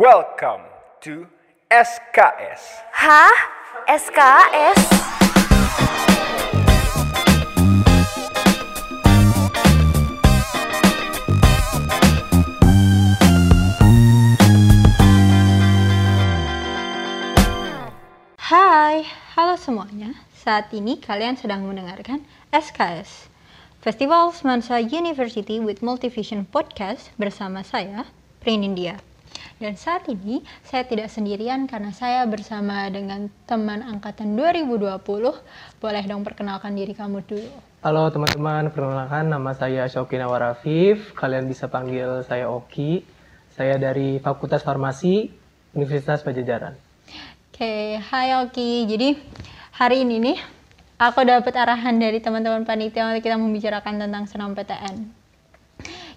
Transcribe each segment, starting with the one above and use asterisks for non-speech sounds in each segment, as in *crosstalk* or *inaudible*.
Welcome to SKS. Hah? SKS? Hai, halo semuanya. Saat ini kalian sedang mendengarkan SKS, Festival Semansa University with Multivision Podcast bersama saya, Prin India. Dan saat ini saya tidak sendirian karena saya bersama dengan teman angkatan 2020. Boleh dong perkenalkan diri kamu dulu. Halo teman-teman, perkenalkan nama saya Shoki Nawarafif. Kalian bisa panggil saya Oki. Saya dari Fakultas Farmasi Universitas Pajajaran. Oke, hai Oki. Jadi hari ini nih aku dapat arahan dari teman-teman panitia untuk kita membicarakan tentang senam PTN.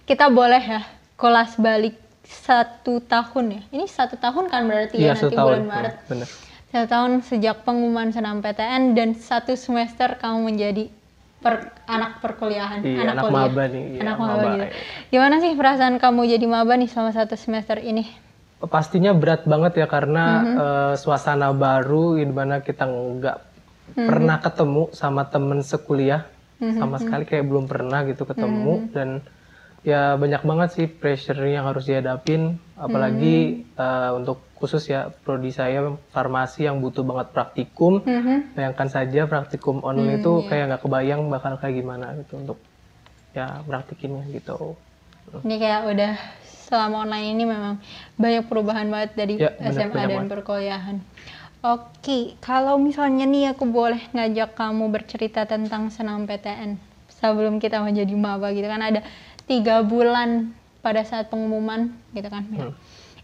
Kita boleh ya kelas balik satu tahun ya. Ini satu tahun kan berarti ya Iya, nanti setahun. bulan Maret. Bener. Satu tahun sejak pengumuman senam PTN dan satu semester kamu menjadi per- anak perkuliahan, Iya, anak kuliah. maba nih, iya, anak maba, maba, gitu. iya. Gimana sih perasaan kamu jadi maba nih selama satu semester ini? Pastinya berat banget ya karena Mhm. eh, suasana baru di mana kita nggak Mhm. pernah ketemu sama temen sekuliah sama sekali kayak belum pernah gitu ketemu Mhm. dan ya banyak banget sih pressure yang harus dihadapin apalagi Mhm. eh, untuk khusus ya prodi saya farmasi yang butuh banget praktikum Mhm. bayangkan saja praktikum online itu kayak nggak kebayang bakal kayak gimana gitu untuk ya praktikinnya gitu Ini kayak udah selama online ini memang banyak perubahan banget dari Ya, SMA dan perkuliahan. Oke, kalau misalnya nih aku boleh ngajak kamu bercerita tentang senam PTN sebelum kita menjadi maba gitu kan ada tiga bulan pada saat pengumuman gitu kan. Hmm.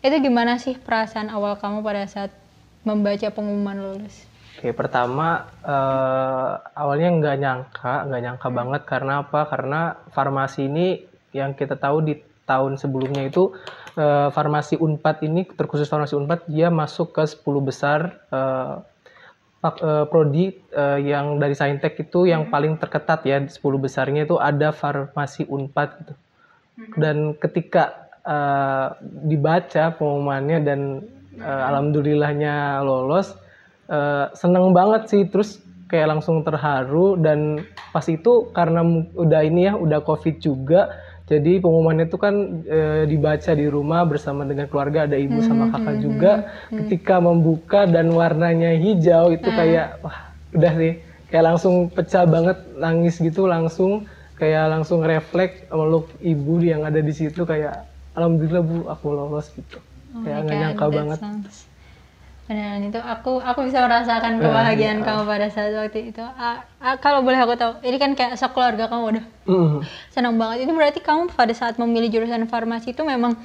Itu gimana sih perasaan awal kamu pada saat membaca pengumuman lulus? Oke, pertama eh, awalnya nggak nyangka, nggak nyangka banget karena apa? Karena farmasi ini yang kita tahu di tahun sebelumnya itu eh, farmasi Unpad ini terkhusus farmasi Unpad dia masuk ke 10 besar eh, eh, prodi eh, yang dari Saintek itu yang paling terketat ya 10 besarnya itu ada farmasi Unpad gitu. Dan ketika eh, dibaca pengumumannya dan eh, alhamdulillahnya lolos eh, seneng banget sih terus kayak langsung terharu dan pas itu karena udah ini ya udah covid juga jadi pengumumannya itu kan eh, dibaca di rumah bersama dengan keluarga ada ibu sama kakak juga. ketika membuka dan warnanya hijau itu kayak wah udah sih. Kayak langsung pecah banget nangis gitu langsung. Kayak langsung refleks meluk ibu yang ada di situ kayak alhamdulillah bu aku lolos gitu. Kayak nggak nyangka banget. sounds- Beneran itu aku aku bisa merasakan kebahagiaan kamu pada saat waktu itu. Ah, ah, kalau boleh aku tahu, ini kan kayak sekeluarga kamu udah Mm. senang banget. Itu berarti kamu pada saat memilih jurusan farmasi itu memang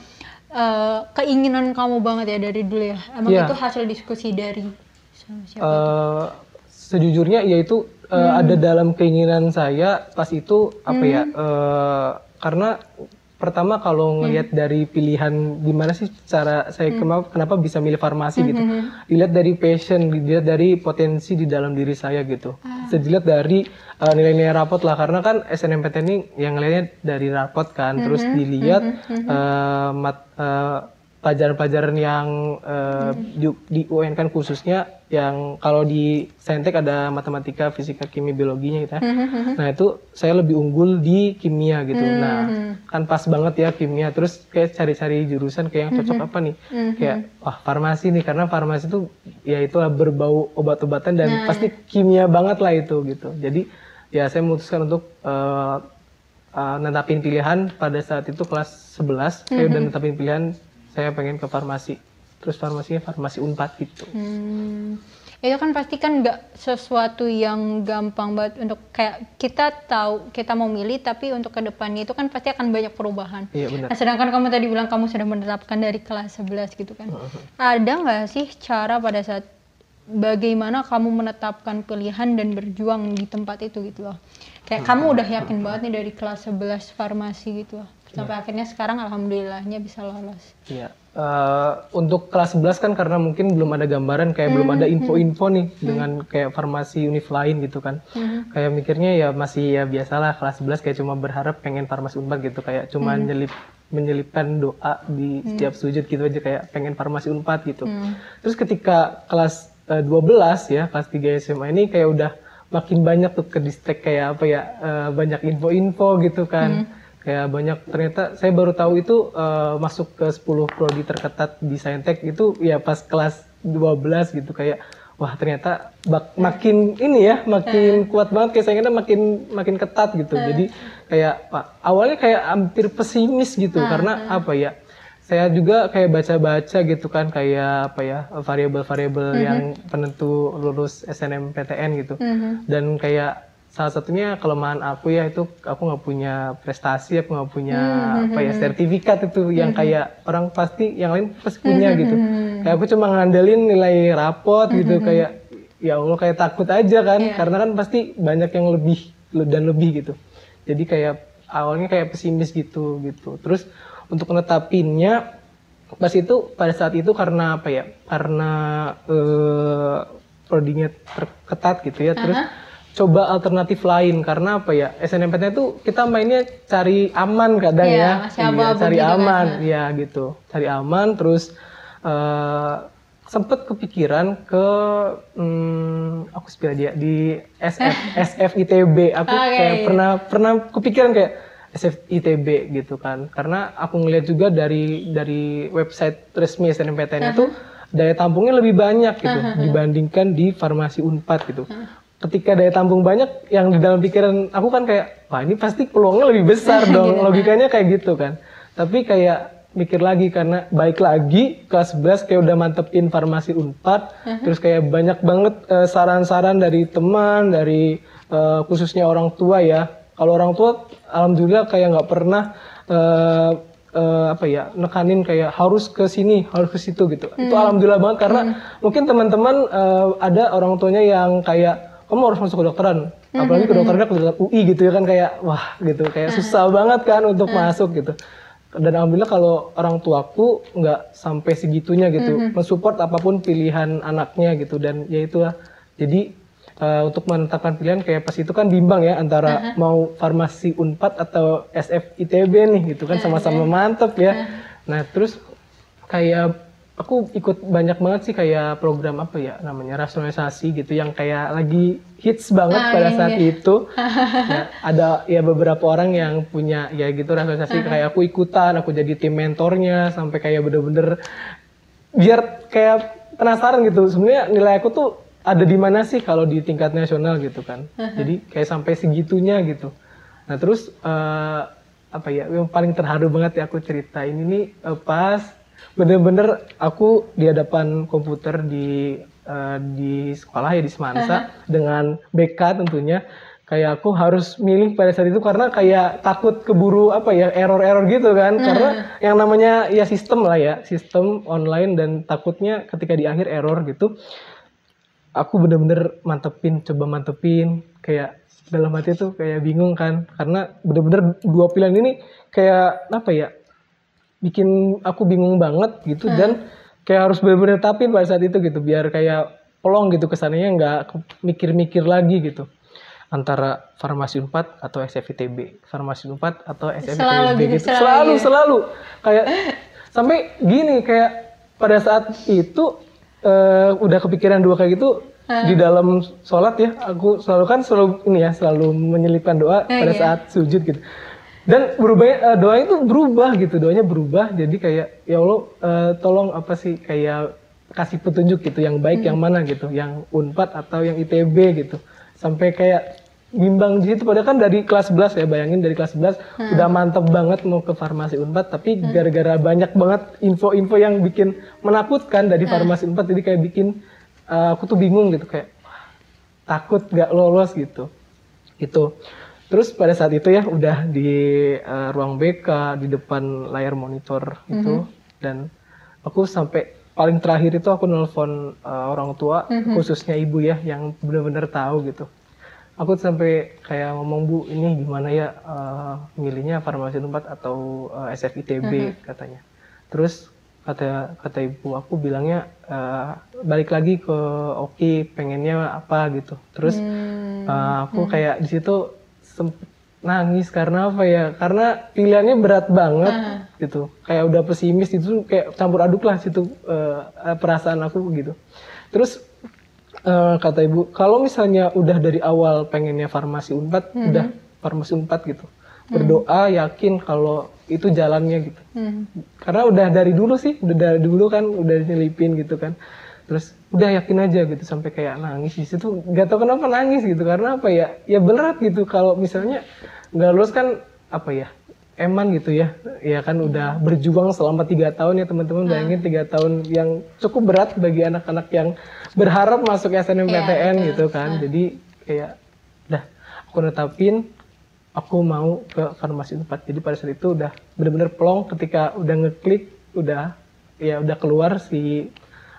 eh, keinginan kamu banget ya dari dulu ya. Emang Iya. itu hasil diskusi dari sama siapa? Eh, sejujurnya ya itu eh, ada dalam keinginan saya pas itu apa ya eh, karena pertama kalau ngelihat dari pilihan gimana sih cara saya kenapa, kenapa bisa milih farmasi gitu. dilihat dari passion dilihat dari potensi di dalam diri saya gitu. Bisa dilihat dari eh, nilai-nilai rapot lah karena kan SNMPTN ini yang ngelihatnya dari rapot kan. Terus dilihat eh, mat- eh, pelajaran-pelajaran yang eh, di, di UN kan khususnya yang kalau di Saintek ada matematika, fisika, kimia, biologinya gitu ya. Nah itu saya lebih unggul di kimia gitu. Nah kan pas banget ya kimia. Terus kayak cari-cari jurusan kayak yang cocok apa nih? Kayak wah farmasi nih karena farmasi itu ya itulah berbau obat-obatan dan pasti kimia banget lah itu gitu. Jadi ya saya memutuskan untuk eh, uh, netapin pilihan pada saat itu kelas 11 saya udah netapin pilihan saya pengen ke farmasi terus farmasinya farmasi unpad gitu Hmm, itu kan pasti kan nggak sesuatu yang gampang banget untuk kayak kita tahu kita mau milih tapi untuk ke depannya itu kan pasti akan banyak perubahan. iya benar Nah, sedangkan kamu tadi bilang kamu sudah menetapkan dari kelas 11 gitu kan. Ada nggak sih cara pada saat bagaimana kamu menetapkan pilihan dan berjuang di tempat itu gitu loh. Kayak kamu udah yakin banget nih dari kelas 11 farmasi gitu loh. Sampai akhirnya sekarang alhamdulillahnya bisa lolos. iya. Eh, untuk kelas 11 kan karena mungkin belum ada gambaran kayak belum ada info-info nih dengan kayak farmasi univ lain gitu kan. Kayak mikirnya ya masih ya biasalah kelas 11 kayak cuma berharap pengen farmasi unpad gitu kayak cuma nyelip menyelipkan doa di setiap sujud gitu aja kayak pengen farmasi unpad gitu. Terus ketika kelas eh, 12 ya, kelas 3 SMA ini kayak udah makin banyak tuh ke distrik kayak apa ya, eh, banyak info-info gitu kan. Kayak banyak ternyata saya baru tahu itu eh, masuk ke 10 prodi terketat di Saintek itu ya pas kelas 12 gitu kayak wah ternyata bak- makin ini ya makin kuat banget kayak saingannya makin makin ketat gitu. Jadi kayak awalnya kayak hampir pesimis gitu karena apa ya? Saya juga kayak baca-baca gitu kan kayak apa ya variabel-variabel yang penentu lulus SNMPTN gitu. Dan kayak salah satunya kelemahan aku ya itu aku nggak punya prestasi, aku nggak punya apa ya sertifikat itu yang kayak orang pasti yang lain pasti punya gitu. Kayak aku cuma ngandelin nilai rapot gitu kayak ya Allah kayak takut aja kan karena kan pasti banyak yang lebih dan lebih gitu. Jadi kayak awalnya kayak pesimis gitu gitu. Terus untuk netapinnya pas itu pada saat itu karena apa ya? Karena eh prodinya terketat gitu ya. Terus coba alternatif lain karena apa ya? SNMPTN itu kita mainnya cari aman kadang Iya, ya. masih abu-abu cari gitu kan. aman, ya gitu. Cari aman terus eh sempet kepikiran ke hmm, aku spill dia di SF SF *laughs* ITB aku Oke. kayak pernah pernah kepikiran kayak SF ITB gitu kan karena aku ngeliat juga dari dari website resmi SNMPTN itu daya tampungnya lebih banyak gitu dibandingkan di farmasi Unpad gitu ketika daya tampung banyak yang di dalam pikiran aku kan kayak wah ini pasti peluangnya lebih besar *laughs* dong. Logikanya kayak gitu kan. Tapi kayak mikir lagi karena baik lagi kelas 11 kayak udah mantepin farmasi Unpad terus kayak banyak banget eh, saran-saran dari teman dari eh, khususnya orang tua ya. Kalau orang tua alhamdulillah kayak nggak pernah eh, eh, apa ya nekanin kayak harus ke sini harus ke situ gitu. Itu alhamdulillah banget karena mungkin teman-teman eh, ada orang tuanya yang kayak kamu harus masuk kedokteran. Apalagi kedokterannya kedokteran UI gitu ya kan kayak wah gitu. Kayak susah banget kan untuk masuk gitu. Dan alhamdulillah kalau orang tuaku nggak sampai segitunya gitu. Mensupport apa pun pilihan anaknya gitu. Dan ya itulah. Jadi eh, untuk menetapkan pilihan kayak pas itu kan bimbang ya antara mau farmasi Unpad atau SF ITB nih gitu kan sama-sama mantep ya. Nah terus kayak aku ikut banyak banget sih kayak program apa ya namanya rasionalisasi gitu yang kayak lagi hits banget Ah, pada iya, saat iya. itu. Ya, *laughs* ada ya beberapa orang yang punya ya gitu rasionalisasi kayak aku ikutan aku jadi tim mentornya sampai kayak bener-bener biar kayak penasaran gitu. Sebenarnya nilai aku tuh ada di mana sih kalau di tingkat nasional gitu kan? Jadi kayak sampai segitunya gitu. Nah terus eh, apa ya yang paling terharu banget ya aku ceritain ini eh, pas bener-bener aku di hadapan komputer di eh, di sekolah ya di Semansa dengan BK tentunya kayak aku harus milih pada saat itu karena kayak takut keburu apa ya error-error gitu kan. Karena yang namanya ya sistem lah ya sistem online dan takutnya ketika di akhir error gitu aku bener-bener mantepin coba mantepin kayak dalam hati tuh kayak bingung kan. Karena bener-bener dua pilihan ini kayak apa ya bikin aku bingung banget gitu dan kayak harus bener-bener tapin pada saat itu gitu biar kayak pelong gitu kesannya nggak mikir-mikir lagi gitu. Antara farmasi 4 atau SFITB farmasi 4 atau SFITB Selalu gitu, gitu. selalu selalu gitu. selalu. Kayak sampai gini kayak pada saat itu eh, udah kepikiran dua kayak gitu di dalam sholat ya. Aku selalu kan selalu ini ya selalu menyelipkan doa pada iya. saat sujud gitu dan berubahnya eh, doanya itu berubah gitu. Doanya berubah jadi kayak ya Allah eh, tolong apa sih kayak kasih petunjuk gitu yang baik yang mana gitu yang unpad atau yang itb gitu. Sampai kayak bimbang di situ. Padahal kan dari kelas 11 ya bayangin dari kelas 11 udah mantep banget mau ke farmasi unpad tapi gara-gara banyak banget info-info yang bikin menakutkan dari farmasi unpad jadi kayak bikin eh, aku tuh bingung gitu kayak takut gak lolos gitu. Itu terus pada saat itu ya udah di eh, ruang BK di depan layar monitor itu dan aku sampai paling terakhir itu aku nelpon eh, orang tua khususnya ibu ya yang benar-benar tahu gitu. Aku sampai kayak ngomong bu ini gimana ya eh, milihnya farmasi 4 atau eh, SFITB katanya. Terus kata kata ibu aku bilangnya eh, balik lagi ke Oki pengennya apa gitu. Terus eh, aku kayak di situ nangis karena apa ya? Karena pilihannya berat banget gitu. Kayak udah pesimis itu kayak campur aduk lah situ eh, perasaan aku gitu. Terus eh, kata ibu kalau misalnya udah dari awal pengennya farmasi unpad udah farmasi unpad gitu. Berdoa yakin kalau itu jalannya gitu. Hmm. karena udah dari dulu sih udah dari dulu kan udah nyelipin gitu kan terus udah yakin aja gitu sampai kayak nangis. Di situ nggak tahu kenapa nangis gitu karena apa ya? Ya berat gitu. Kalau misalnya nggak lulus kan apa ya eman gitu ya. Ya kan udah berjuang selama tiga tahun ya teman-teman. Bayangin tiga tahun yang cukup berat bagi anak-anak yang berharap masuk SNMPTN gitu kan. Jadi kayak udah aku netapin aku mau ke farmasi tempat. Jadi pada saat itu udah bener-bener plong ketika udah ngeklik udah ya udah keluar si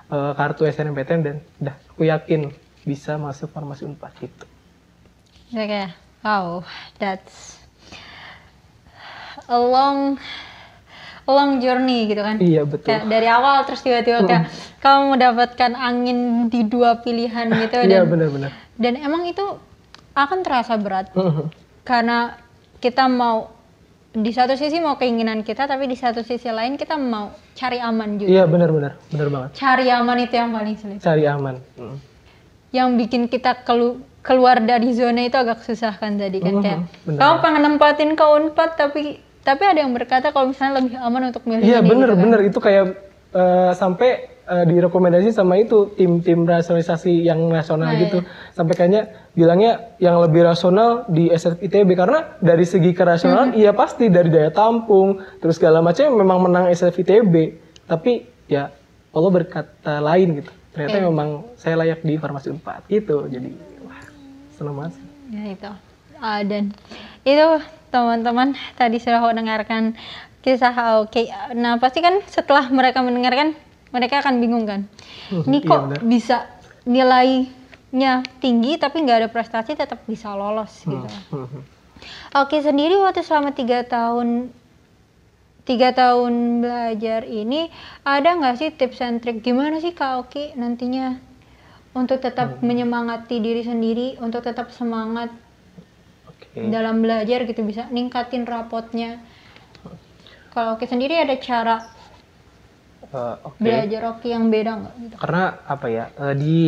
eh, kartu SNMPTN dan udah aku yakin bisa masuk farmasi unpad gitu Oke, wow, that's a long, a long journey gitu kan? iya betul. Kayak dari awal terus tiba-tiba kayak kamu mendapatkan angin di dua pilihan gitu *laughs* iya dan benar-benar. dan emang itu akan terasa berat Mhm. karena kita mau di satu sisi mau keinginan kita tapi di satu sisi lain kita mau cari aman juga. iya benar-benar benar banget Cari aman itu yang paling sulit. cari aman Mhm. Yang bikin kita kelu- keluar dari zona itu agak susah kan tadi kan Mhm, kayak benar. kamu pengen nempatin ke Unpad tapi tapi ada yang berkata kalau misalnya lebih aman untuk milih iya ini bener gitu kan. itu kayak eh, sampai eh, direkomendasi sama itu tim-tim rasionalisasi yang nasional Nah, gitu sampai kayaknya bilangnya yang lebih rasional di SFITB karena dari segi kerasionalan iya pasti dari daya tampung terus segala macam memang menang SFITB tapi ya Allah berkata lain gitu ternyata memang saya layak di farmasi unpad gitu jadi wah seneng banget. Ya itu. Ah, dan itu teman-teman tadi sudah mendengarkan kisah Aoki. Nah pasti kan setelah mereka mendengarkan mereka akan bingung kan. Ini iya kok benar. bisa nilainya tinggi tapi nggak ada prestasi tetap bisa lolos gitu. Mhm. Oke sendiri waktu selama tiga tahun tiga tahun belajar ini ada nggak sih tips and trik gimana sih Kak Oki nantinya untuk tetap menyemangati diri sendiri untuk tetap semangat Oke. dalam belajar gitu bisa ningkatin rapotnya kalau Oki sendiri ada cara Eh, Oke. belajar Oki yang beda nggak gitu? Karena apa ya eh, di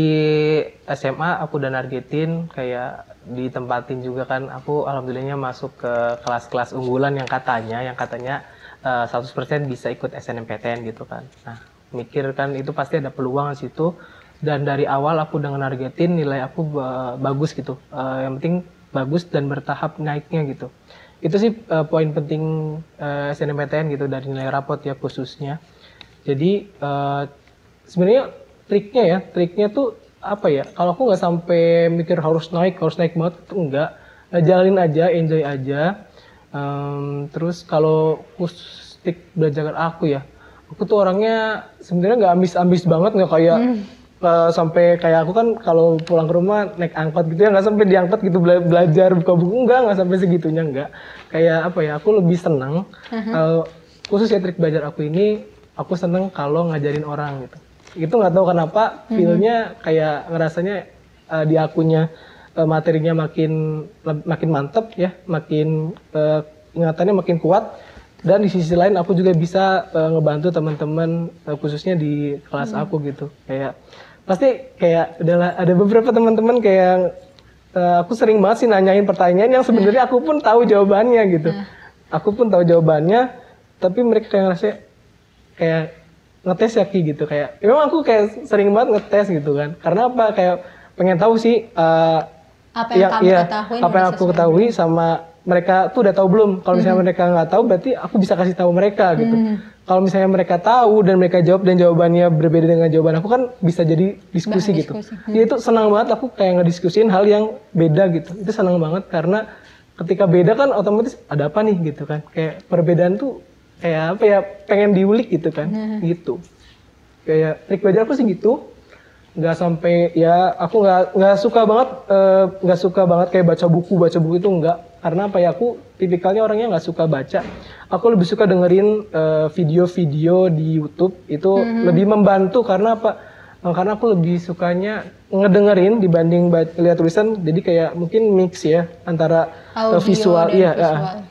SMA aku udah nargetin kayak ditempatin juga kan. Aku alhamdulillahnya masuk ke kelas-kelas unggulan yang katanya yang katanya eh, 100% bisa ikut SNMPTN gitu kan. Nah mikir kan itu pasti ada peluang di situ. Dan dari awal aku udah nargetin nilai aku ba- bagus gitu. Eh, yang penting bagus dan bertahap naiknya gitu. Itu sih eh, poin penting eh, SNMPTN gitu dari nilai rapot ya khususnya jadi eh, sebenarnya triknya ya, triknya tuh apa ya? Kalau aku nggak sampai mikir harus naik, harus naik banget itu enggak. Eh, jalanin aja, enjoy aja. Em, terus kalau khusus trik belajar aku ya, aku tuh orangnya sebenarnya nggak ambis-ambis banget, nggak kayak eh, sampai kayak aku kan kalau pulang ke rumah naik angkot gitu ya nggak sampai diangkot gitu bela- belajar buka buku enggak nggak sampai segitunya enggak kayak apa ya aku lebih senang kalau khusus ya trik belajar aku ini aku seneng kalau ngajarin orang gitu. Itu nggak tahu kenapa feelnya kayak ngerasanya eh, di akunya eh, materinya makin makin mantep ya makin eh, ingatannya makin kuat. Dan di sisi lain aku juga bisa eh, ngebantu teman-teman eh, khususnya di kelas aku gitu. Kayak pasti kayak adalah ada beberapa teman-teman kayak eh, aku sering banget sih nanyain pertanyaan yang sebenarnya aku pun tahu jawabannya gitu. Aku pun tahu jawabannya tapi mereka kayak ngerasa kayak ngetes ya Ki gitu. Kayak memang aku kayak sering banget ngetes gitu kan. Karena apa? Kayak pengen tahu sih eh, apa yang kamu iya, ketahui apa yang aku ketahui sama mereka tuh udah tahu belum? Kalau misalnya mereka nggak tahu berarti aku bisa kasih tahu mereka gitu. Kalau misalnya mereka tahu dan mereka jawab dan jawabannya berbeda dengan jawaban aku kan bisa jadi diskusi Bahan gitu. diskusi. ya itu senang banget aku kayak ngediskusin hal yang beda gitu. Itu senang banget karena ketika beda kan otomatis ada apa nih gitu kan. Kayak perbedaan tuh kayak apa ya pengen diulik gitu kan gitu. Kayak trik belajar aku sih gitu. Nggak sampai ya aku nggak nggak suka banget eh, nggak suka banget kayak baca buku baca buku itu nggak. Karena apa ya aku tipikalnya orangnya nggak suka baca. Aku lebih suka dengerin eh, video-video di YouTube. Itu lebih membantu karena apa? Eh, karena aku lebih sukanya ngedengerin dibanding ba- lihat tulisan. Jadi kayak mungkin mix ya antara Audio visual iya visual. ya.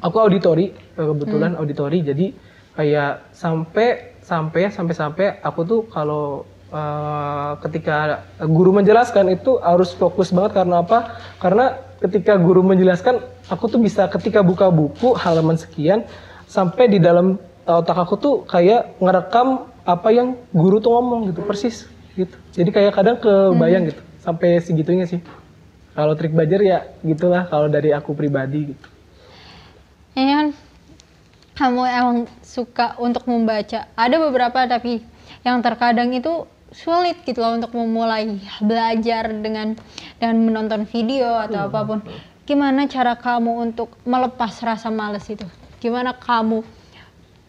Aku auditori eh, kebetulan auditori jadi kayak sampai sampai sampai sampai aku tuh kalau eh, ketika guru menjelaskan itu harus fokus banget karena apa? Karena ketika guru menjelaskan aku tuh bisa ketika buka buku halaman sekian sampai di dalam otak aku tuh kayak ngerekam apa yang guru tuh ngomong gitu persis gitu. Jadi kayak kadang kebayang gitu sampai segitunya sih. Kalau trik belajar ya gitulah kalau dari aku pribadi gitu. Ini kan kamu emang suka untuk membaca. Ada beberapa tapi yang terkadang itu sulit gitu loh untuk memulai belajar dengan dengan menonton video atau apa pun. Gimana cara kamu untuk melepas rasa males itu? Gimana kamu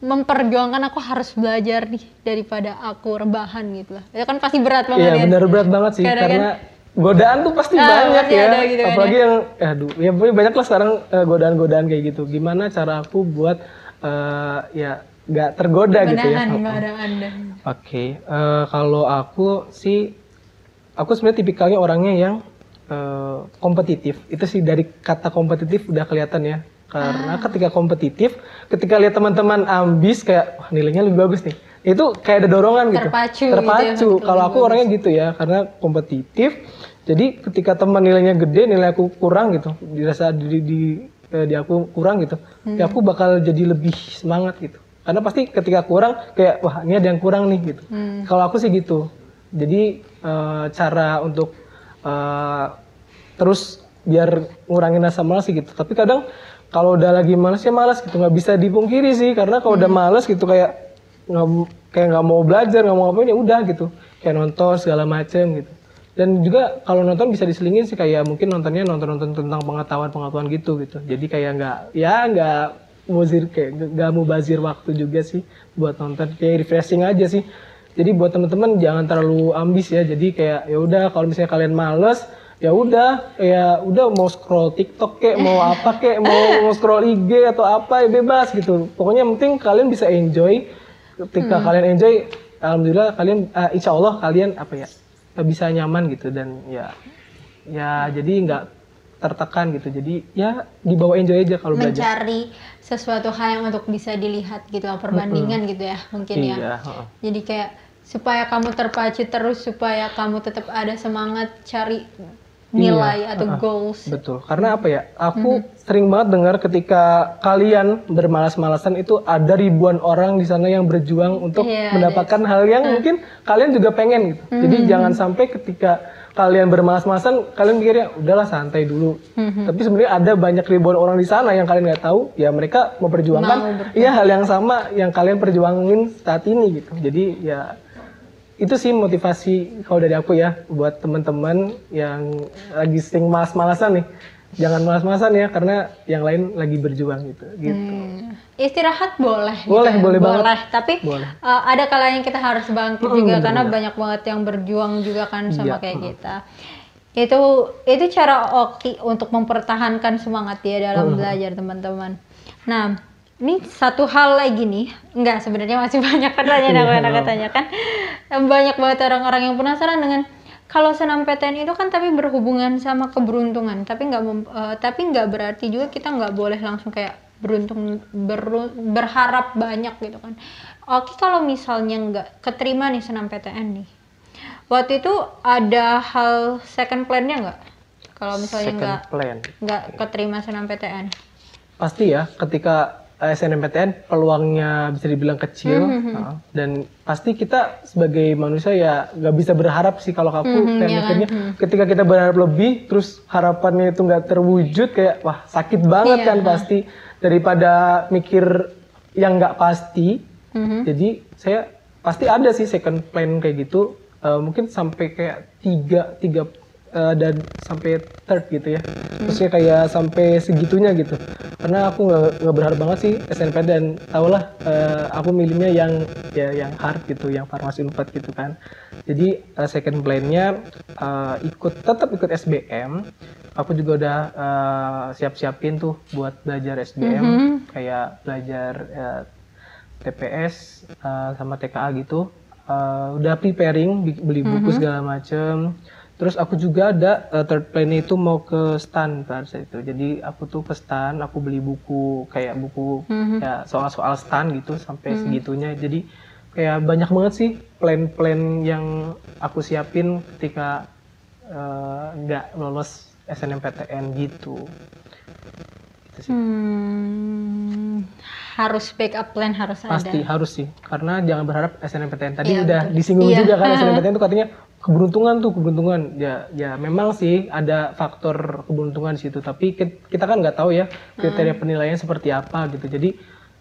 memperjuangkan aku harus belajar nih daripada aku rebahan gitu lah. Ya kan pasti berat banget Iya ya. benar berat banget sih Kadang kan- karena godaan tuh pasti Ah, banyak ya. ada gitu kan Apalagi yang eh, aduh ya banyak lah sekarang eh, godaan-godaan kayak gitu. Gimana cara aku buat eh, ya nggak tergoda gitu ya. Oke, eh, kalau aku sih, aku sebenarnya tipikalnya orangnya yang eh, kompetitif. Itu sih dari kata kompetitif udah kelihatan ya. Karena ketika kompetitif, ketika lihat teman-teman ambis kayak wah nilainya lebih bagus nih, itu kayak ada dorongan gitu. Terpacu gitu ya, Terpacu. kalau aku orangnya gitu ya, karena kompetitif. Jadi ketika teman nilainya gede, nilai aku kurang gitu, dirasa di di, eh, di aku kurang gitu, ya aku bakal jadi lebih semangat gitu. Karena pasti ketika kurang kayak wah ini ada yang kurang nih gitu. Kalau aku sih gitu. Jadi eh, cara untuk eh, terus biar ngurangin rasa malas sih gitu. Tapi kadang kalau udah lagi malas ya malas gitu nggak bisa dipungkiri sih karena kalau udah malas gitu kayak nggak kayak nggak mau belajar nggak mau ngapain ya udah gitu. Kayak nonton segala macem gitu. Dan juga kalau nonton bisa diselingin sih kayak mungkin nontonnya nonton nonton tentang pengetahuan pengetahuan gitu gitu. Jadi kayak nggak ya nggak muzir kayak nggak- mau bazir waktu juga sih buat nonton. Kayak refreshing aja sih. Jadi buat teman-teman jangan terlalu ambis ya. Jadi kayak ya udah kalau misalnya kalian males ya udah. Ya udah mau scroll TikTok kek mau apa kek mau, mau scroll IG atau apa ya bebas gitu. Pokoknya yang penting kalian bisa enjoy ketika kalian enjoy alhamdulillah kalian ah, insya Allah kalian apa ya bisa nyaman gitu dan ya ya jadi nggak tertekan gitu. Jadi ya dibawa enjoy aja kalau belajar. Mencari sesuatu hal yang untuk bisa dilihat gitu perbandingan gitu ya mungkin ya. Iya heeh. jadi kayak supaya kamu terpacu terus supaya kamu tetap ada semangat cari nilai Iya, atau heeh. goals Betul, karena apa ya? Aku sering banget dengar ketika kalian bermalas-malasan itu ada ribuan orang di sana yang berjuang untuk Iya, mendapatkan hal yang mungkin kalian juga pengen gitu. Jadi jangan sampai ketika kalian bermalas-malasan kalian mikirnya udahlah santai dulu. Tapi sebenarnya ada banyak ribuan orang di sana yang kalian nggak tahu, ya mereka memperjuangkan iya hal yang sama yang kalian perjuangin saat ini gitu. Jadi ya itu sih motivasi kalau dari aku ya buat teman-teman yang lagi sering malas-malasan nih jangan malas-malasan ya karena yang lain lagi berjuang gitu gitu Hmm. istirahat boleh gitu Boleh, ya. boleh banget. tapi Boleh. uh, ada kalanya kita harus bangkit Mm, juga bener, karena bener. banyak banget yang berjuang juga kan sama Iya, kayak kita itu itu cara Oki untuk mempertahankan semangat ya dalam belajar teman-teman nah ini satu hal lagi nih. Enggak sebenarnya masih *laughs* banyak pertanyaan yang Iya, akan aku tanyakan banyak banget orang-orang yang penasaran dengan kalau senam PTN itu kan tapi berhubungan sama keberuntungan. Tapi nggak eh, tapi nggak berarti juga kita nggak boleh langsung kayak beruntung beru- berharap banyak gitu kan. Oke kalau misalnya nggak keterima nih senam PTN nih. Waktu itu ada hal second plan-nya nggak? Kalau misalnya second nggak plan. nggak keterima senam PTN. Pasti ya ketika SNMPTN peluangnya bisa dibilang kecil. Hmm, uh, dan pasti kita sebagai manusia ya nggak bisa berharap sih kalau aku Hmm, kayak iya mikirnya. Ketika kita berharap lebih terus harapannya itu nggak terwujud kayak wah sakit banget Iya, kan pasti. Daripada mikir yang nggak pasti. Mhm. jadi saya pasti ada sih second plan kayak gitu. Eh, mungkin sampai kayak tiga tiga eh, dan sampai third gitu ya. Maksudnya kayak sampai segitunya gitu. Karena aku nggak berharap banget sih SNP dan tau lah eh, aku milihnya yang ya yang hard gitu yang farmasi 4 gitu kan. Jadi eh, second plan-nya eh, ikut tetap ikut SBM aku juga udah eh, siap-siapin tuh buat belajar SBM kayak belajar eh, TPS uh, sama TKA gitu. Uh, udah preparing beli buku segala macem Terus aku juga ada uh, third plan itu mau ke stan pada saat itu. Jadi aku tuh ke stan, aku beli buku kayak buku ya soal-soal stan gitu sampai segitunya. Jadi kayak banyak banget sih plan-plan yang aku siapin ketika eh, nggak lolos SNMPTN gitu. Itu sih. Hmm, harus backup plan harus Pasti ada. harus sih, karena jangan berharap SNMPTN tadi Iya, udah betul. disinggung Iya. juga kan *laughs* SNMPTN itu katanya keberuntungan tuh keberuntungan. Ya, ya memang sih ada faktor keberuntungan di situ, tapi ki- kita kan nggak tahu ya kriteria Hmm. penilaian seperti apa gitu. Jadi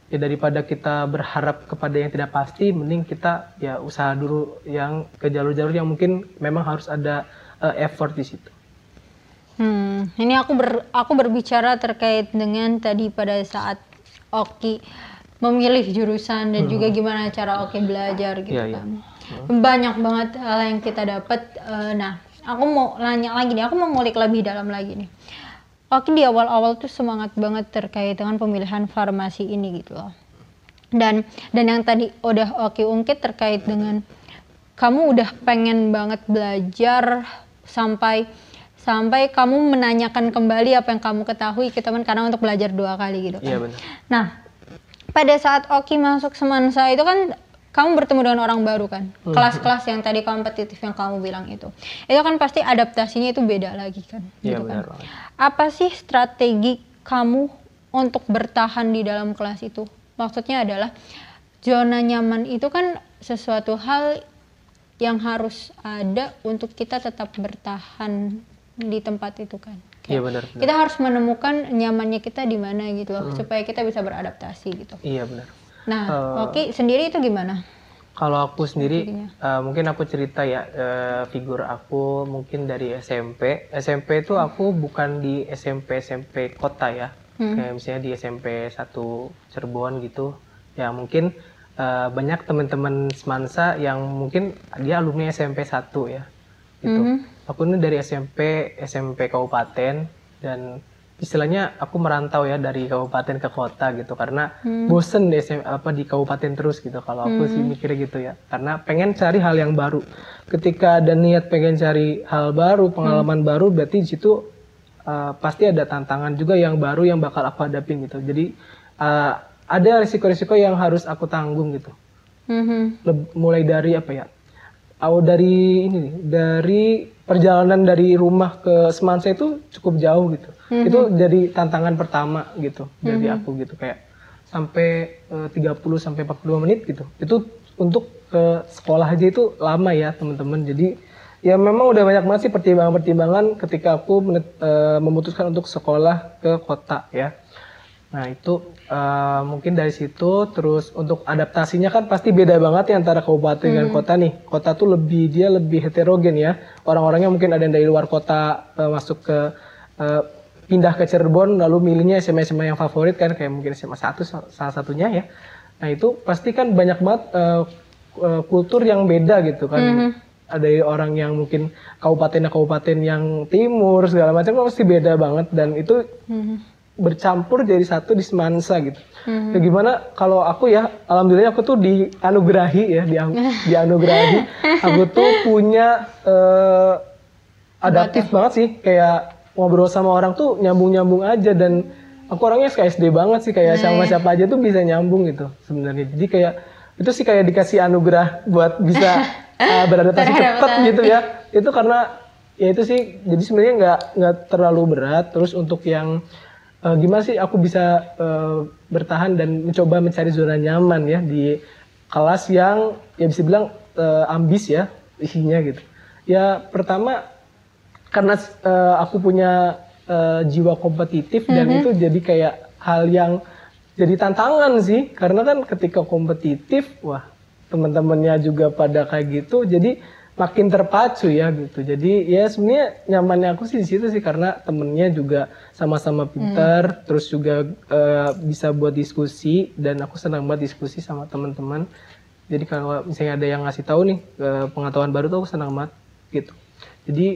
ya daripada kita berharap kepada yang tidak pasti, mending kita ya usaha dulu yang ke jalur-jalur yang mungkin memang harus ada eh, effort di situ. Hmm, ini aku ber, aku berbicara terkait dengan tadi pada saat Oki memilih jurusan dan juga gimana cara Oki belajar gitu Iya, iya. kan. Banyak banget hal yang kita dapat. Eh, nah, aku mau nanya lagi nih, aku mau ngulik lebih dalam lagi nih. Oki di awal-awal tuh semangat banget terkait dengan pemilihan farmasi ini gitu loh. Dan dan yang tadi udah Oki ungkit terkait dengan kamu udah pengen banget belajar sampai sampai kamu menanyakan kembali apa yang kamu ketahui ke teman karena untuk belajar dua kali gitu kan. Iya benar. Nah, pada saat Oki masuk Semansa itu kan kamu bertemu dengan orang baru kan. Hmm. Kelas-kelas yang tadi kompetitif yang kamu bilang itu. Itu kan pasti adaptasinya itu beda lagi kan. Iya gitu benar kan. banget. Apa sih strategi kamu untuk bertahan di dalam kelas itu? Maksudnya adalah zona nyaman itu kan sesuatu hal yang harus ada untuk kita tetap bertahan di tempat itu kan. Iya benar. benar. Kita harus menemukan nyamannya kita di mana gitu loh, supaya kita bisa beradaptasi gitu. Iya benar. Nah, Eh, Oki sendiri itu gimana? Kalau aku sendiri, eh, mungkin aku cerita ya eh, figur aku mungkin dari SMP. SMP itu aku bukan di SMP SMP kota ya, kayak misalnya di SMP 1 Cirebon gitu. Ya mungkin eh, banyak teman-teman semansa yang mungkin dia alumni SMP 1 ya, gitu. Aku ini dari SMP SMP kabupaten dan istilahnya aku merantau ya dari kabupaten ke kota gitu karena bosen di SM, apa di kabupaten terus gitu kalau aku sih mikirnya gitu ya. Karena pengen cari hal yang baru. Ketika ada niat pengen cari hal baru pengalaman baru berarti di situ uh, pasti ada tantangan juga yang baru yang bakal aku hadapin gitu. Jadi uh, ada risiko-risiko yang harus aku tanggung gitu. Leb- mulai dari apa ya awal dari ini nih dari perjalanan dari rumah ke Semansa itu cukup jauh gitu. Itu jadi tantangan pertama gitu dari aku gitu kayak sampai eh, 30 sampai 42 menit gitu. Itu untuk ke sekolah aja itu lama ya teman-teman. Jadi ya memang udah banyak banget sih pertimbangan-pertimbangan ketika aku menet- eh, memutuskan untuk sekolah ke kota ya Nah itu eh, mungkin dari situ terus untuk adaptasinya kan pasti beda banget ya antara kabupaten dan kota nih. Kota tuh lebih dia lebih heterogen ya. Orang-orangnya mungkin ada yang dari luar kota eh, masuk ke eh, pindah ke Cirebon lalu milihnya SMA SMA yang favorit kan kayak mungkin SMA satu sal- salah satunya ya. Nah itu pasti kan banyak banget eh, kultur yang beda gitu kan. Ada dari orang yang mungkin kabupatennya kabupaten yang timur segala macam pasti beda banget dan itu bercampur jadi satu di semansa gitu. Ya gimana kalau aku ya, alhamdulillah aku tuh dianugerahi ya, di, *laughs* dianugerahi. aku tuh punya eh, adaptif banget sih, kayak ngobrol sama orang tuh nyambung-nyambung aja dan aku orangnya kayak SD banget sih, kayak sama siapa aja tuh bisa nyambung gitu sebenarnya. Jadi kayak itu sih kayak dikasih anugerah buat bisa *laughs* eh, beradaptasi cepet gitu ya. Itu karena ya itu sih, jadi sebenarnya nggak nggak terlalu berat. Terus untuk yang eh, gimana sih aku bisa eh, bertahan dan mencoba mencari zona nyaman ya di kelas yang ya bisa bilang eh, ambis ya isinya gitu. Ya pertama karena eh, aku punya eh, jiwa kompetitif dan itu jadi kayak hal yang jadi tantangan sih. Karena kan ketika kompetitif wah teman-temannya juga pada kayak gitu. Jadi makin terpacu ya gitu. Jadi ya sebenarnya nyamannya aku sih di situ sih karena temennya juga sama-sama pintar terus juga eh, bisa buat diskusi dan aku senang banget diskusi sama teman-teman. Jadi kalau misalnya ada yang ngasih tahu nih eh, pengetahuan baru tuh aku senang banget gitu. Jadi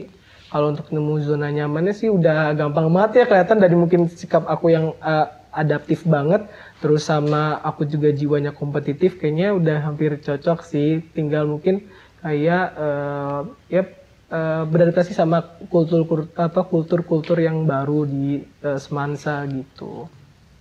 kalau untuk nemu zona nyamannya sih udah gampang banget ya kelihatan dari mungkin sikap aku yang eh, adaptif banget terus sama aku juga jiwanya kompetitif kayaknya udah hampir cocok sih. Tinggal mungkin kayak eh, ya eh, beradaptasi sama kultur apa kultur-kultur yang baru di eh, Semansa gitu.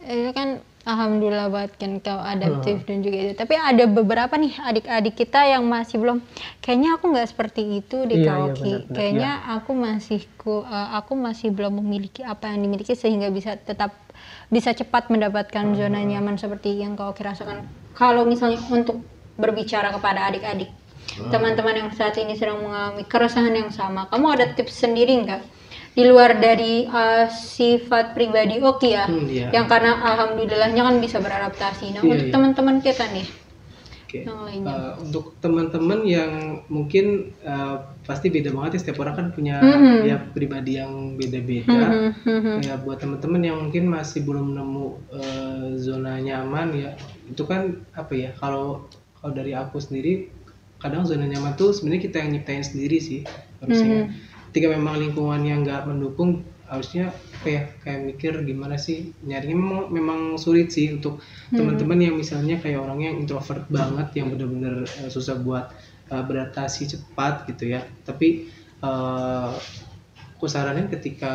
itu kan alhamdulillah banget kan kau adaptif dan juga itu. Tapi ada beberapa nih adik-adik kita yang masih belum. Kayaknya aku nggak seperti itu Iya, di iya, Kaoki benar-benar, kayaknya aku masih ku, eh, aku masih belum memiliki apa yang dimiliki sehingga bisa tetap bisa cepat mendapatkan zona nyaman seperti yang kau rasakan kalau misalnya untuk berbicara kepada adik-adik teman-teman yang saat ini sedang mengalami keresahan yang sama kamu ada tips sendiri nggak di luar dari uh, sifat pribadi Oki ya Hmm, iya. yang karena alhamdulillahnya kan bisa beradaptasi nah Iya, untuk iya. teman-teman kita nih yang lainnya Eh, untuk teman-teman yang mungkin eh, pasti beda banget ya setiap orang kan punya Mhm. ya pribadi yang beda-beda. Mhm, mhm. Ya buat teman-teman yang mungkin masih belum nemu eh, zona nyaman ya itu kan apa ya kalau kalau dari aku sendiri kadang zona nyaman tuh sebenarnya kita yang nyiptain sendiri sih harusnya. Ketika memang lingkungannya nggak mendukung harusnya apa ya kayak mikir gimana sih nyarinya. Memang, memang sulit sih untuk teman-teman yang misalnya kayak orang yang introvert banget yang bener-bener eh, susah buat eh, beradaptasi cepat gitu ya. Tapi eh, aku saranin ketika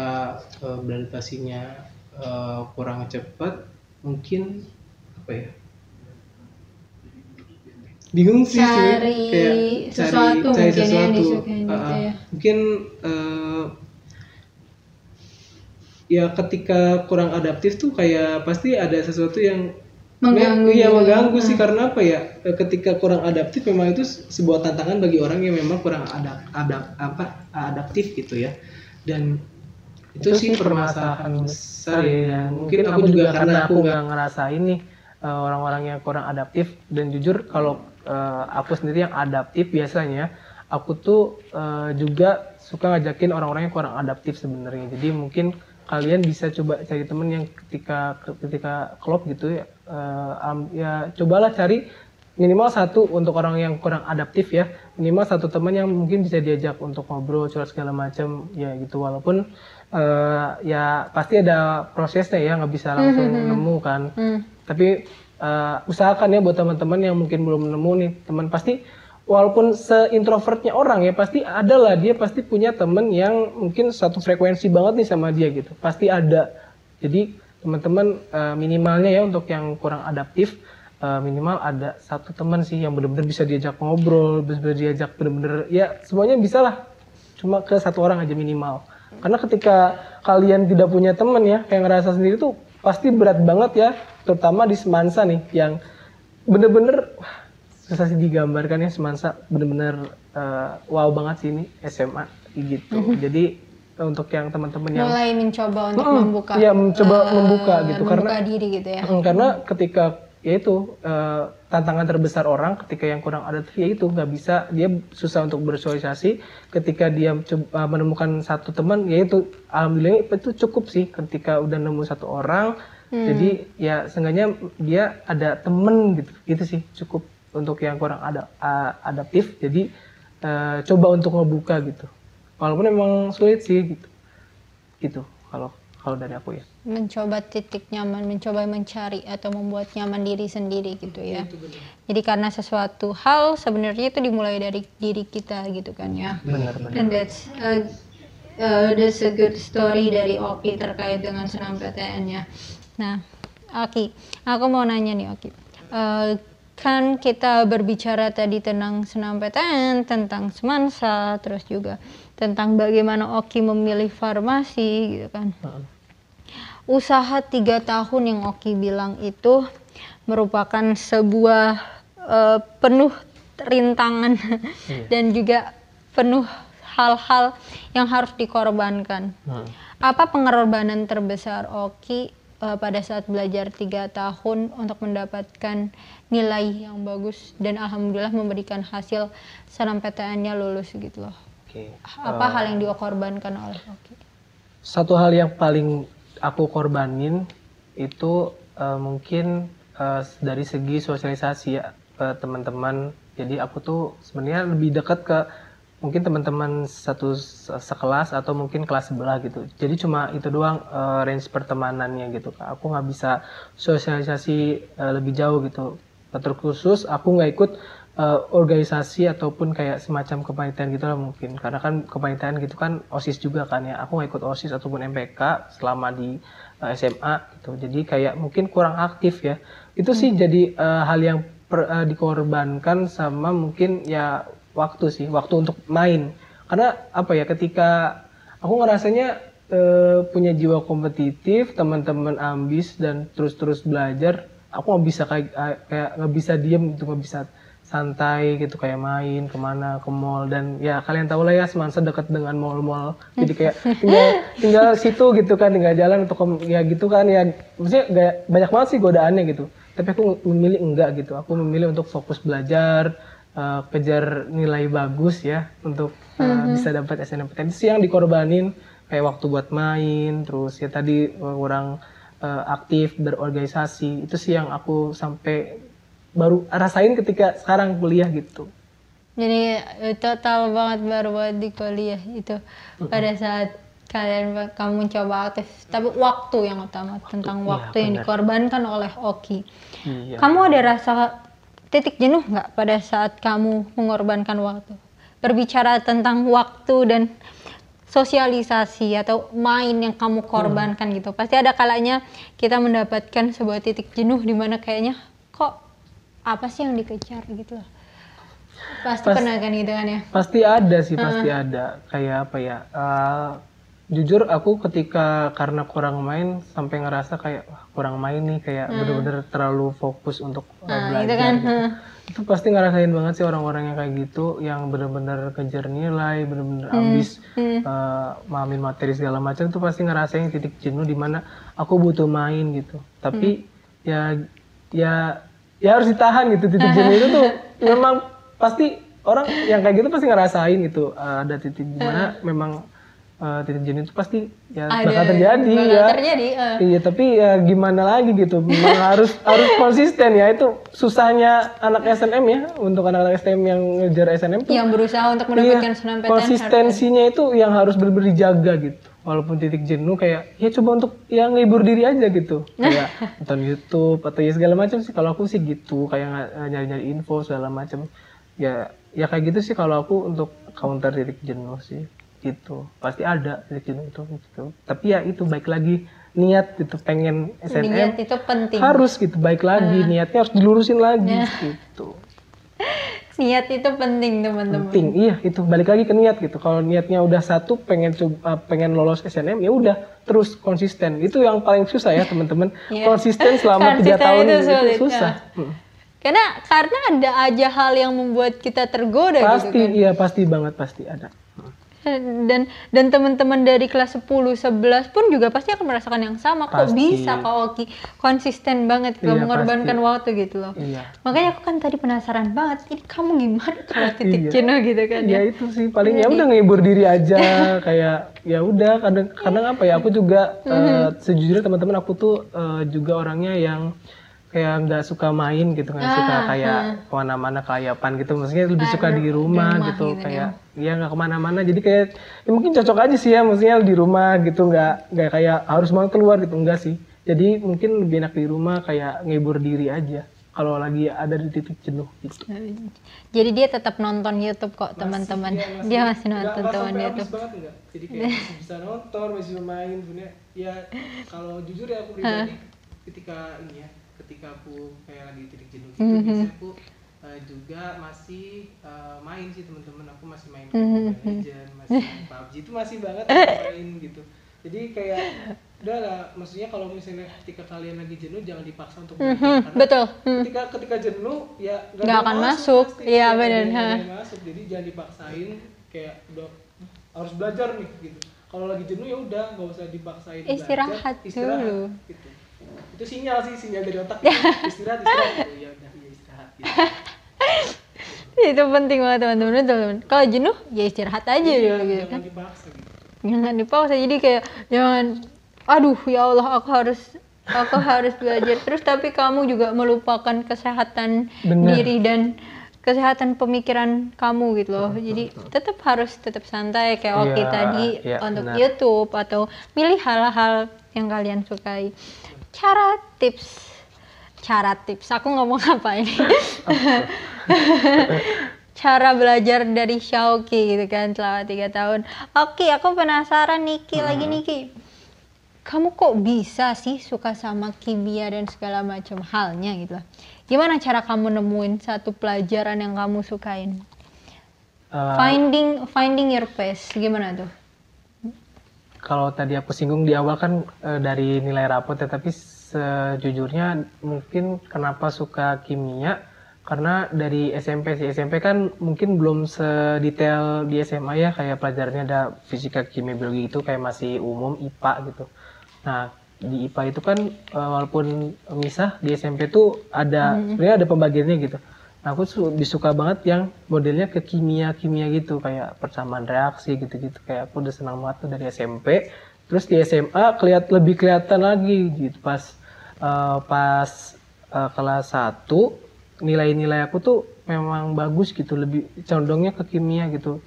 eh, beradaptasinya eh, kurang cepat mungkin apa ya bingung sih. Cari kayak sesuatu cari, cari mungkin yang sesuatu disukain gitu Ah, ah. ya. mungkin eh, ya ketika kurang adaptif tuh kayak pasti ada sesuatu yang Mengganggu iya juga. mengganggu sih karena apa ya Eh, ketika kurang adaptif memang itu sebuah tantangan bagi orang yang memang kurang adap, adap apa adaptif gitu ya dan itu, Itu sih permasalahan besar ya mungkin aku juga karena aku nggak ngerasain nih eh, orang-orang yang kurang adaptif dan jujur kalau eh, aku sendiri yang adaptif biasanya aku tuh eh, juga suka ngajakin orang-orang yang kurang adaptif sebenarnya. Jadi mungkin kalian bisa coba cari temen yang ketika ketika klop gitu ya eh, am- ya cobalah cari minimal satu untuk orang yang kurang adaptif ya. Minimal satu teman yang mungkin bisa diajak untuk ngobrol curhat segala macam ya gitu. Walaupun eh, ya pasti ada prosesnya ya nggak bisa langsung nemu kan. Hmm. tapi eh, usahakan ya buat teman-teman yang mungkin belum nemu nih teman pasti walaupun seintrovertnya orang ya pasti ada lah dia pasti punya temen yang mungkin satu frekuensi banget nih sama dia gitu. Pasti ada. Jadi teman-teman eh, minimalnya ya untuk yang kurang adaptif eh, minimal ada satu teman sih yang benar-benar bisa diajak ngobrol bisa diajak benar-benar ya semuanya bisa lah. Cuma ke satu orang aja minimal. Karena ketika kalian tidak punya teman ya kayak ngerasa sendiri tuh pasti berat banget ya terutama di semansa nih yang bener-bener susah sih digambarkan ya semansa bener-bener eh, wow banget sih ini SMA gitu. Jadi eh, untuk yang teman-teman yang mulai mencoba untuk Mm-mm. membuka Iya, mencoba eh, membuka gitu, membuka karena- diri gitu ya. Mm, karena ketika ya itu eh, tantangan terbesar orang ketika yang kurang adaptif ya itu nggak bisa dia susah untuk bersosialisasi. Ketika dia coba menemukan satu teman ya itu alhamdulillah itu cukup sih ketika udah nemu satu orang jadi ya seenggaknya dia ada temen gitu. Gitu sih cukup untuk yang kurang ada a- adaptif. Jadi eh, coba untuk ngebuka gitu. Walaupun memang sulit sih gitu. Gitu kalau kalau dari aku ya. Mencoba titik nyaman, mencoba mencari atau membuat nyaman diri sendiri gitu ya. Jadi karena sesuatu hal sebenarnya itu dimulai dari diri kita gitu kan ya. benar benar And that's a, uh, that's a good story dari Oki terkait dengan senam PTN ya. Nah, Oki, aku mau nanya nih Oki. Uh, kan kita berbicara tadi tentang senam PTN, tentang semansa, terus juga tentang bagaimana Oki memilih farmasi gitu kan. Usaha tiga tahun yang Oki bilang itu merupakan sebuah eh, penuh rintangan *laughs* dan juga penuh hal-hal yang harus dikorbankan. Apa pengorbanan terbesar Oki eh, pada saat belajar tiga tahun untuk mendapatkan nilai yang bagus dan alhamdulillah memberikan hasil senam PTN-nya lulus gitu loh. oke Apa hal yang dikorbankan oleh Oki? satu hal yang paling aku korbanin itu eh, mungkin eh, dari segi sosialisasi ya ke teman-teman. Jadi aku tuh sebenarnya lebih dekat ke mungkin teman-teman satu se- sekelas atau mungkin kelas sebelah gitu. Jadi cuma itu doang eh, range pertemanannya gitu. Aku nggak bisa sosialisasi eh, lebih jauh gitu. Terkhusus aku nggak ikut eh, organisasi ataupun kayak semacam kepanitiaan gitu lah mungkin karena kan kepanitiaan gitu kan osis juga kan ya aku nggak ikut osis ataupun MPK selama di eh, SMA gitu jadi kayak mungkin kurang aktif ya itu sih jadi eh, hal yang per- eh, dikorbankan sama mungkin ya waktu sih waktu untuk main. Karena apa ya ketika aku ngerasanya eh, punya jiwa kompetitif teman-teman ambis dan terus-terus belajar aku nggak bisa kayak eh, kayak nggak bisa diem gitu nggak bisa santai gitu kayak main ke mana ke mall. Dan ya kalian tahu lah ya Semansa dekat dengan mall-mall. Jadi kayak *laughs* tinggal tinggal situ gitu kan tinggal jalan untuk ke- ya gitu kan ya. Maksudnya gak, banyak banget sih godaannya gitu. Tapi aku memilih enggak gitu. Aku memilih untuk fokus belajar eh, kejar nilai bagus ya untuk eh, bisa dapat SNMPTN itu sih yang dikorbanin kayak waktu buat main terus ya tadi kurang eh, aktif berorganisasi. Itu sih yang aku sampai baru rasain ketika sekarang kuliah gitu. Jadi total banget baru banget di kuliah itu. Pada saat kalian kamu mencoba aktif. Tapi waktu yang utama tentang Iya, waktu yang benar. dikorbankan oleh Oki. iya. Kamu ada rasa titik jenuh nggak pada saat kamu mengorbankan waktu? Berbicara tentang waktu dan sosialisasi atau main yang kamu korbankan gitu. Pasti ada kalanya kita mendapatkan sebuah titik jenuh di mana kayaknya kok apa sih yang dikejar gitu loh. Pasti Pas- pernah kan gitu kan ya? pasti ada sih pasti ada kayak apa ya eh, jujur aku ketika karena kurang main sampai ngerasa kayak "Wah, kurang main nih kayak bener-bener terlalu fokus untuk Nah, belajar itu kan, gitu. heeh. itu pasti ngerasain banget sih orang-orang yang kayak gitu yang bener-bener kejar nilai bener-bener ambis uh, mamin materi segala macam tuh pasti ngerasain titik jenuh di mana aku butuh main gitu. Tapi ya ya ya harus ditahan gitu titik *laughs* jenuh itu tuh memang pasti orang yang kayak gitu pasti ngerasain gitu uh, ada titik di mana memang uh, titik jenuh itu pasti ya Ada, bakal terjadi bakal ya terjadi, eh. Iya, tapi ya gimana lagi gitu. Memang *laughs* harus harus konsisten ya. Itu susahnya anak SNM ya untuk anak-anak SNM yang ngejar SNM tuh. Yang berusaha untuk iya, mendapatkan SNMPTN konsistensinya itu yang harus benar-benar dijaga gitu. Walaupun titik jenuh kayak ya coba untuk yang ngibur diri aja gitu. *laughs* Kayak nonton YouTube atau ya segala macam sih kalau aku sih gitu, kayak nga- nyari-nyari info segala macam. Ya ya kayak gitu sih kalau aku untuk counter titik jenuh sih gitu pasti ada jenuh itu gitu tapi ya itu baik lagi niat gitu pengen SNM Niat itu penting. harus gitu baik lagi niatnya harus dilurusin lagi gitu *laughs* Niat itu penting teman-teman. penting iya itu balik lagi ke niat gitu kalau niatnya udah satu pengen coba pengen lolos SNM ya udah terus konsisten itu yang paling susah ya teman-teman Iya. konsisten selama tiga tahun itu itu, susah ya. Hmm. Karena karena ada aja hal yang membuat kita tergoda pasti gitu kan. iya pasti banget pasti ada Dan dan teman-teman dari kelas 10 11 pun juga pasti akan merasakan yang sama. Kok Pasti. bisa Kak Oki konsisten banget gak Iya, mengorbankan pasti. waktu gitu loh. iya Makanya aku kan tadi penasaran banget, ini kamu gimana kalau *laughs* titik Iya. jenuh gitu kan ya ya? itu sih paling ya udah ngehibur diri aja *laughs* kayak ya udah kadang kadang apa ya aku juga eh, sejujurnya teman-teman aku tuh eh, juga orangnya yang kayak nggak suka main gitu nggak suka kayak ke mana-mana kelayapan gitu. Maksudnya lebih suka di rumah, rumah gitu, gitu kayak ya nggak ke mana-mana. Jadi kayak ya mungkin cocok aja sih ya maksudnya di rumah gitu. Nggak nggak kayak harus banget keluar gitu. Enggak sih. Jadi mungkin lebih enak di rumah kayak ngehibur diri aja kalau lagi ada di titik jenuh gitu. Jadi dia tetap nonton YouTube kok teman-teman. Dia masih nonton teman YouTube. banget enggak jadi kayak masih *laughs* bisa nonton masih main sebenarnya ya kalau jujur ya aku pribadi ketika ini ya ketika aku kayak lagi titik jenuh gitu biasanya aku eh, juga masih eh, main sih teman-teman aku masih main Mobile Legends masih main *laughs* PUBG itu masih banget aku main gitu jadi kayak udah lah maksudnya kalau misalnya ketika kalian lagi jenuh jangan dipaksa untuk belajar karena Betul. Hmm. ketika ketika jenuh ya Nggak akan masuk. pasti. Iya, benar. masuk jadi jangan dipaksain kayak udah harus belajar nih gitu kalau lagi jenuh ya udah nggak usah dipaksain belajar, Istirahat dulu. gitu itu sinyal sih sinyal dari otak. *laughs* Istirahat istirahat. Gitu. ya udah ya istirahat gitu. *laughs* itu penting banget teman-teman. Betul, teman kalau jenuh ya istirahat aja Iya, dulu gitu kan. jangan dipaksa gitu. Jangan dipaksa. Jadi kayak jangan aduh ya Allah aku harus aku harus belajar. Terus tapi kamu juga melupakan kesehatan Benar. diri dan kesehatan pemikiran kamu gitu loh. Jadi tetap harus tetap santai kayak Oki Iya, tadi iya, untuk benar. YouTube atau milih hal-hal yang kalian sukai cara tips cara tips aku ngomong apa ini *laughs* cara belajar dari Shauki gitu kan selama tiga tahun. Oke, aku penasaran Niki lagi Niki. Kamu kok bisa sih suka sama kimia dan segala macam halnya gitu. Gimana cara kamu nemuin satu pelajaran yang kamu sukain? Eh, Finding finding your pace gimana tuh? Kalau tadi aku singgung di awal kan eh, dari nilai rapot ya, tapi sejujurnya mungkin kenapa suka kimia karena dari SMP sih SMP kan mungkin belum sedetail di SMA ya kayak pelajarannya ada fisika kimia biologi itu kayak masih umum IPA gitu. Nah di IPA itu kan eh, walaupun misah di SMP tuh ada sebenarnya ada pembagiannya gitu. Nah, aku suka banget yang modelnya ke kimia-kimia gitu, kayak persamaan reaksi gitu-gitu. Kayak aku udah senang banget tuh dari SMP. Terus di SMA kelihat lebih kelihatan lagi gitu pas eh, pas eh, kelas 1 nilai-nilai aku tuh memang bagus gitu, lebih condongnya ke kimia gitu.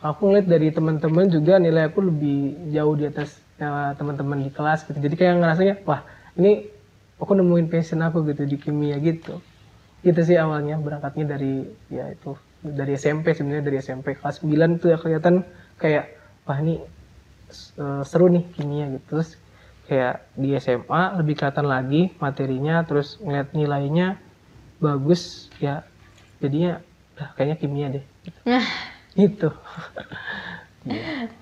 Aku ngeliat dari teman-teman juga nilai aku lebih jauh di atas eh, teman-teman di kelas gitu. Jadi kayak ngerasanya, wah ini aku nemuin passion aku gitu di kimia gitu gitu sih awalnya berangkatnya dari ya itu dari SMP sebenarnya dari SMP kelas 9 tuh ya kelihatan kayak wah ini eh, seru nih kimia gitu. Terus kayak di SMA lebih kelihatan lagi materinya terus ngeliat nilainya bagus ya jadinya kayaknya kimia deh. Nah, *laughs* gitu. *laughs*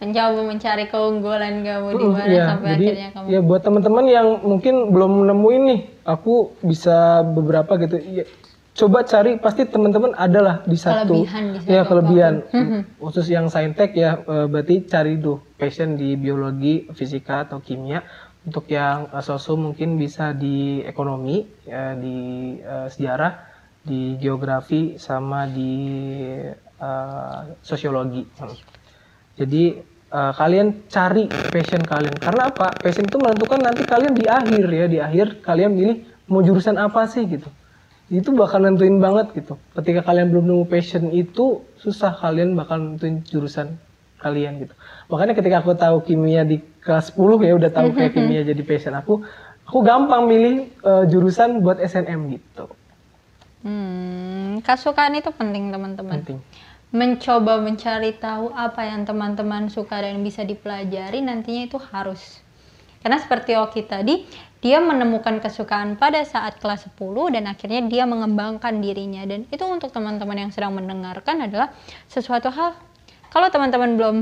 Mencoba mencari keunggulan kamu di mana iya, sampai jadi akhirnya kamu ya buat teman-teman yang mungkin belum nemuin nih, aku bisa beberapa gitu. Ya, coba cari pasti teman-teman adalah di satu. Kelebihan di Ya kelebihan. Khusus yang saintek ya eh, berarti cari tuh passion di biologi, fisika atau kimia. Untuk yang eh, sosu mungkin bisa di ekonomi, ya, di eh, sejarah, di geografi sama di eh, sosiologi. Jadi eh, kalian cari passion kalian. Karena apa? Passion itu menentukan nanti kalian di akhir ya, di akhir kalian milih mau jurusan apa sih gitu. Itu bakal nentuin banget gitu. Ketika kalian belum nemu passion itu susah kalian bakal nentuin jurusan kalian gitu. Makanya ketika aku tahu kimia di kelas 10 ya udah tahu kayak kimia jadi passion aku, aku gampang milih eh, jurusan buat SNM gitu. Hmm, kesukaan itu penting teman-teman. Penting. Mencoba mencari tahu apa yang teman-teman suka dan bisa dipelajari nantinya itu harus. Karena seperti Oki tadi, dia menemukan kesukaan pada saat kelas 10 dan akhirnya dia mengembangkan dirinya dan itu untuk teman-teman yang sedang mendengarkan adalah sesuatu hal kalau teman-teman belum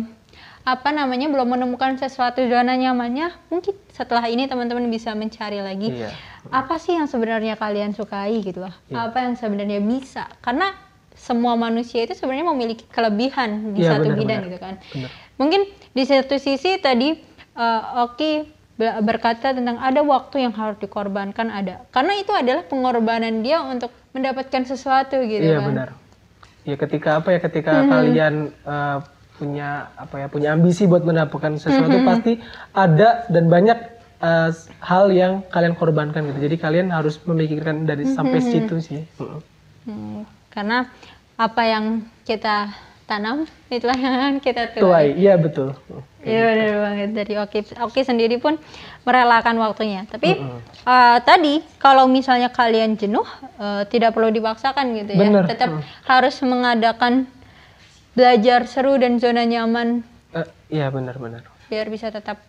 apa namanya belum menemukan sesuatu zona nyamannya, mungkin setelah ini teman-teman bisa mencari lagi Iya. apa sih yang sebenarnya kalian sukai gitu loh Iya. apa yang sebenarnya bisa karena semua manusia itu sebenarnya memiliki kelebihan di Iya, satu benar, bidang benar. gitu kan Benar. mungkin di satu sisi tadi eh, Oki berkata tentang ada waktu yang harus dikorbankan ada karena itu adalah pengorbanan dia untuk mendapatkan sesuatu gitu Iya kan benar. Ya ketika apa ya ketika kalian eh, punya apa ya punya ambisi buat mendapatkan sesuatu pasti ada dan banyak eh, hal yang kalian korbankan gitu. Jadi kalian harus memikirkan dari sampai situ sih. Mm. Hmm, karena apa yang kita tanam itulah *laughs* yang kita tuai Tuai, iya betul. Iya benar banget dari Oki. Oki sendiri pun merelakan waktunya. Tapi eh, tadi kalau misalnya kalian jenuh, eh, tidak perlu dipaksakan gitu ya. Bener, Tetap mm. harus mengadakan belajar seru dan zona nyaman Eh, Iya benar-benar. biar bisa tetap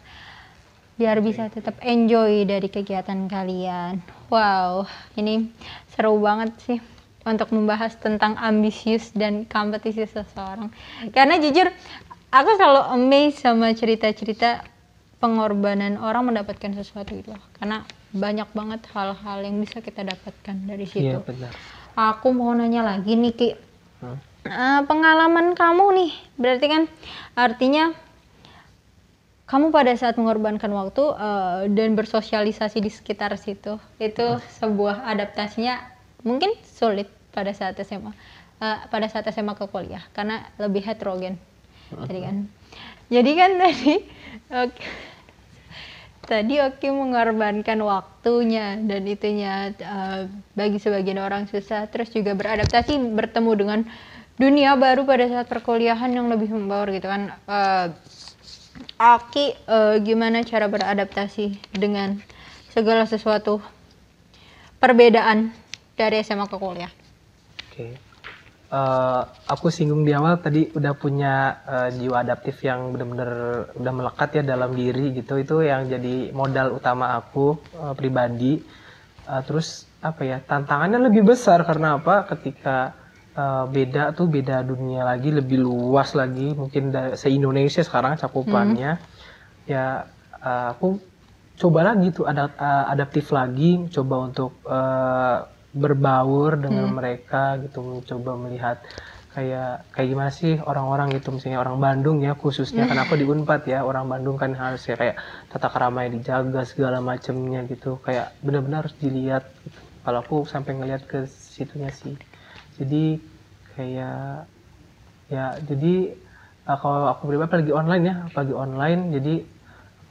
biar bisa tetap enjoy dari kegiatan kalian. Wow, ini seru banget sih untuk membahas tentang ambisius dan kompetisi seseorang. Karena jujur, aku selalu amazed sama cerita-cerita pengorbanan orang mendapatkan sesuatu itu loh. Karena banyak banget hal-hal yang bisa kita dapatkan dari situ. Iya benar. Aku mau nanya lagi nih Ki. Hmm. Eh, pengalaman kamu nih, berarti kan artinya kamu pada saat mengorbankan waktu eh, dan bersosialisasi di sekitar situ, itu sebuah adaptasinya mungkin sulit pada saat SMA, Eh, pada saat SMA ke kuliah karena lebih heterogen, tadi kan. Jadi kan *laughs* tadi, oke, tadi Oki mengorbankan waktunya dan itunya eh, bagi sebagian orang susah, terus juga beradaptasi bertemu dengan dunia baru pada saat perkuliahan yang lebih membaur gitu kan. Eh, Aki eh, gimana cara beradaptasi dengan segala sesuatu perbedaan dari SMA ke kuliah? Oke. uh, aku singgung di awal tadi udah punya uh, jiwa adaptif yang benar-benar udah melekat ya dalam diri gitu. Itu yang jadi modal utama aku uh, pribadi. Uh, terus apa ya tantangannya lebih besar karena apa? Ketika uh, beda tuh beda dunia lagi lebih luas lagi. Mungkin se Indonesia sekarang cakupannya. Hmm. ya uh, aku coba lagi tuh ada uh, adaptif lagi. Coba untuk uh, berbaur dengan hmm. mereka gitu mencoba melihat kayak kayak gimana sih orang-orang gitu misalnya orang Bandung ya khususnya kan aku di Unpad ya orang Bandung kan harus ya kayak tata keramanya dijaga segala macamnya gitu kayak benar-benar harus dilihat gitu. kalau aku sampai ngelihat ke situnya sih jadi kayak ya jadi uh, kalau aku pribadi lagi online ya apalagi online jadi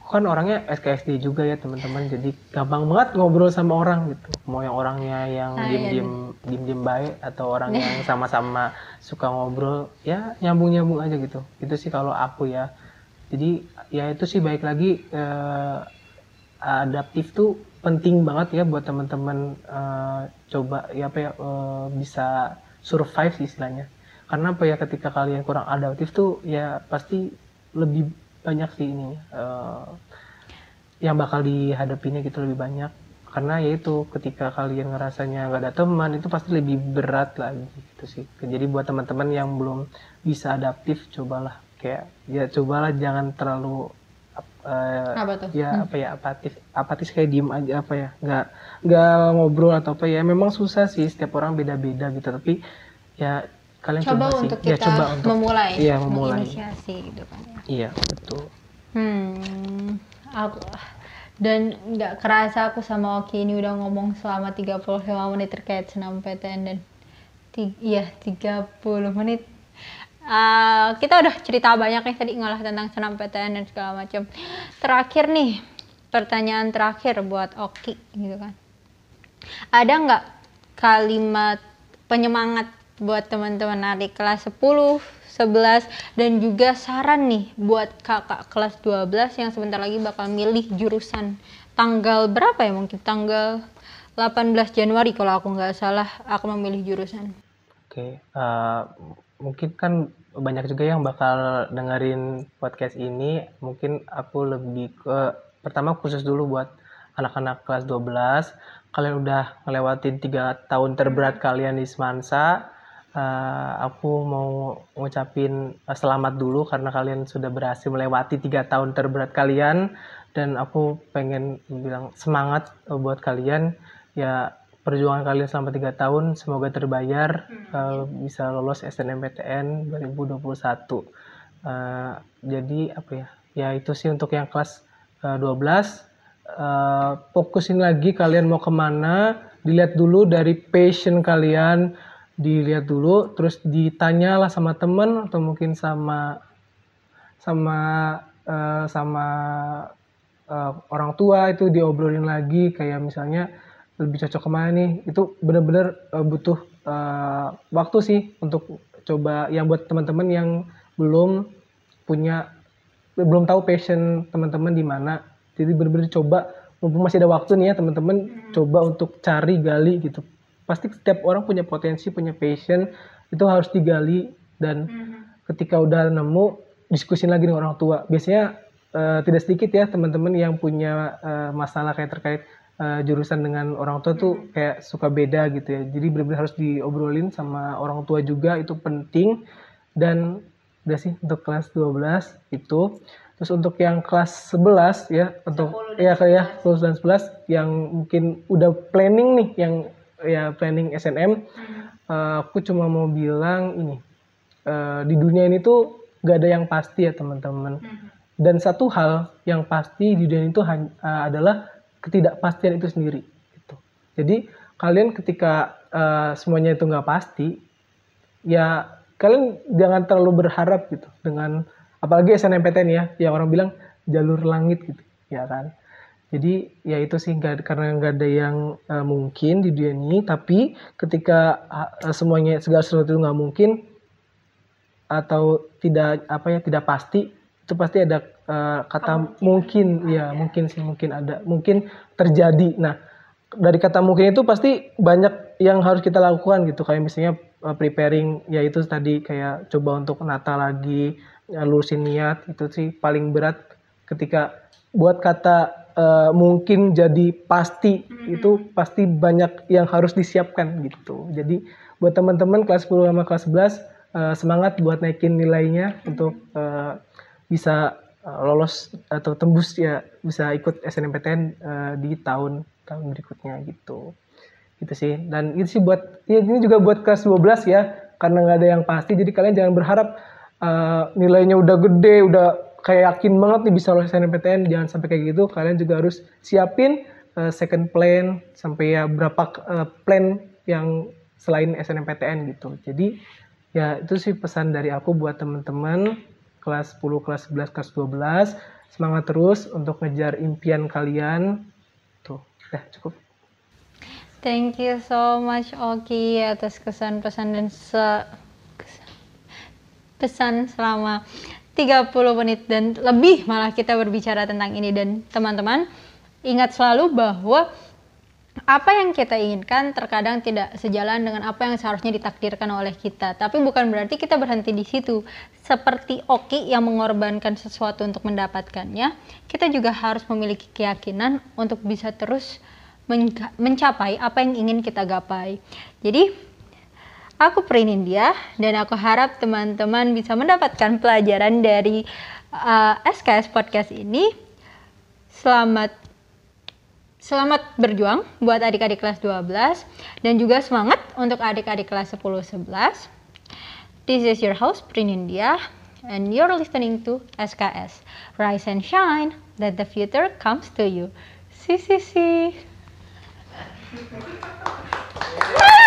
kan orangnya SKSD juga ya teman-teman. Jadi gampang banget ngobrol sama orang gitu. Mau yang orangnya yang ah, diem diem iya. diem diem baik atau orang yang sama-sama suka ngobrol ya nyambung nyambung aja gitu. Itu sih kalau aku ya. Jadi ya itu sih baik lagi eh, adaptif tuh penting banget ya buat teman-teman eh, coba ya apa ya eh, bisa survive sih istilahnya. Karena apa ya ketika kalian kurang adaptif tuh ya pasti lebih banyak sih ini uh, yang bakal dihadapinya gitu lebih banyak karena yaitu ketika kalian ngerasanya nggak ada teman itu pasti lebih berat lagi gitu sih jadi buat teman-teman yang belum bisa adaptif cobalah kayak ya cobalah jangan terlalu uh, apa tuh? ya hmm. apa ya apatis apatis kayak diem aja apa ya nggak nggak ngobrol atau apa ya memang susah sih setiap orang beda-beda gitu tapi ya kalian coba, coba untuk sih. kita ya, coba untuk memulai. Iya memulai. Inisiasi gitu kan ya. Iya betul. Hmm aku dan nggak kerasa aku sama Oki ini udah ngomong selama 35 menit terkait senam PTN dan iya 30 menit. Uh, kita udah cerita banyak nih tadi ngolah tentang senam PTN dan segala macam. Terakhir nih pertanyaan terakhir buat Oki gitu kan. Ada nggak kalimat penyemangat buat teman-teman adik kelas 10, 11 dan juga saran nih buat kakak kelas 12 yang sebentar lagi bakal milih jurusan tanggal berapa ya mungkin tanggal 18 Januari kalau aku nggak salah aku memilih jurusan. Oke, uh, mungkin kan banyak juga yang bakal dengerin podcast ini. Mungkin aku lebih ke pertama khusus dulu buat anak-anak kelas 12. Kalian udah ngelewatin tiga tahun terberat kalian di Semansa uh, aku mau ngucapin uh, selamat dulu karena kalian sudah berhasil melewati tiga tahun terberat kalian. Dan aku pengen bilang semangat uh, buat kalian. Ya perjuangan kalian selama tiga tahun semoga terbayar uh, bisa lolos SNMPTN 2021 uh, jadi apa ya ya itu sih untuk yang kelas uh, 12 uh, fokusin lagi kalian mau ke mana. Dilihat dulu dari passion kalian dilihat dulu terus ditanya lah sama temen atau mungkin sama sama uh, sama uh, orang tua itu diobrolin lagi kayak misalnya lebih cocok ke mana nih? Itu bener-bener uh, butuh uh, waktu sih untuk coba yang buat teman-teman yang belum punya belum tahu passion teman-teman di mana. Jadi bener-bener coba mumpung masih ada waktu nih ya teman-teman coba untuk cari gali gitu pasti setiap orang punya potensi punya passion itu harus digali dan hmm. ketika udah nemu diskusin lagi dengan orang tua. Biasanya uh, tidak sedikit ya teman-teman yang punya uh, masalah kayak terkait uh, jurusan dengan orang tua tuh hmm. kayak suka beda gitu ya. Jadi benar-benar harus diobrolin sama orang tua juga itu penting. Dan udah sih untuk kelas 12 itu. Terus untuk yang kelas 11 ya untuk ya kayak 10 dan 11 yang mungkin udah planning nih yang ya planning SNM uh, aku cuma mau bilang ini uh, di dunia ini tuh gak ada yang pasti ya teman-teman hmm. dan satu hal yang pasti di dunia itu uh, adalah ketidakpastian itu sendiri gitu. jadi kalian ketika uh, semuanya itu nggak pasti ya kalian jangan terlalu berharap gitu dengan apalagi SNMPTN ya yang orang bilang jalur langit gitu ya kan jadi ya itu sih gak, karena nggak ada yang uh, mungkin di dunia ini. Tapi ketika uh, semuanya segala sesuatu itu nggak mungkin atau tidak apa ya tidak pasti itu pasti ada uh, kata mungkin, mungkin ya mungkin sih mungkin ada mungkin terjadi. Nah dari kata mungkin itu pasti banyak yang harus kita lakukan gitu kayak misalnya uh, preparing ya itu tadi kayak coba untuk nata lagi ya, lurusin niat itu sih paling berat ketika buat kata uh, mungkin jadi pasti itu pasti banyak yang harus disiapkan gitu. Jadi buat teman-teman kelas 10 sama kelas 11 uh, semangat buat naikin nilainya untuk uh, bisa uh, lolos atau tembus ya bisa ikut SNMPTN uh, di tahun tahun berikutnya gitu. Gitu sih. Dan itu sih buat ya ini juga buat kelas 12 ya karena nggak ada yang pasti. Jadi kalian jangan berharap uh, nilainya udah gede udah kayak yakin banget nih bisa lolos SNMPTN jangan sampai kayak gitu. Kalian juga harus siapin uh, second plan sampai ya berapa uh, plan yang selain SNMPTN gitu. Jadi ya itu sih pesan dari aku buat teman-teman kelas 10 kelas 11 kelas 12 semangat terus untuk ngejar impian kalian. Tuh ya cukup. Thank you so much Oki atas kesan pesan dan se pesan selama 30 menit dan lebih malah kita berbicara tentang ini dan teman-teman ingat selalu bahwa apa yang kita inginkan terkadang tidak sejalan dengan apa yang seharusnya ditakdirkan oleh kita. Tapi bukan berarti kita berhenti di situ. Seperti Oki yang mengorbankan sesuatu untuk mendapatkannya, kita juga harus memiliki keyakinan untuk bisa terus mencapai apa yang ingin kita gapai. Jadi, aku Prin India dan aku harap teman-teman bisa mendapatkan pelajaran dari uh, SKS Podcast ini. Selamat selamat berjuang buat adik-adik kelas 12 dan juga semangat untuk adik-adik kelas 10 11. This is your host Prin India and you're listening to SKS. Rise and shine, that the future comes to you. See, see. Woo! *laughs*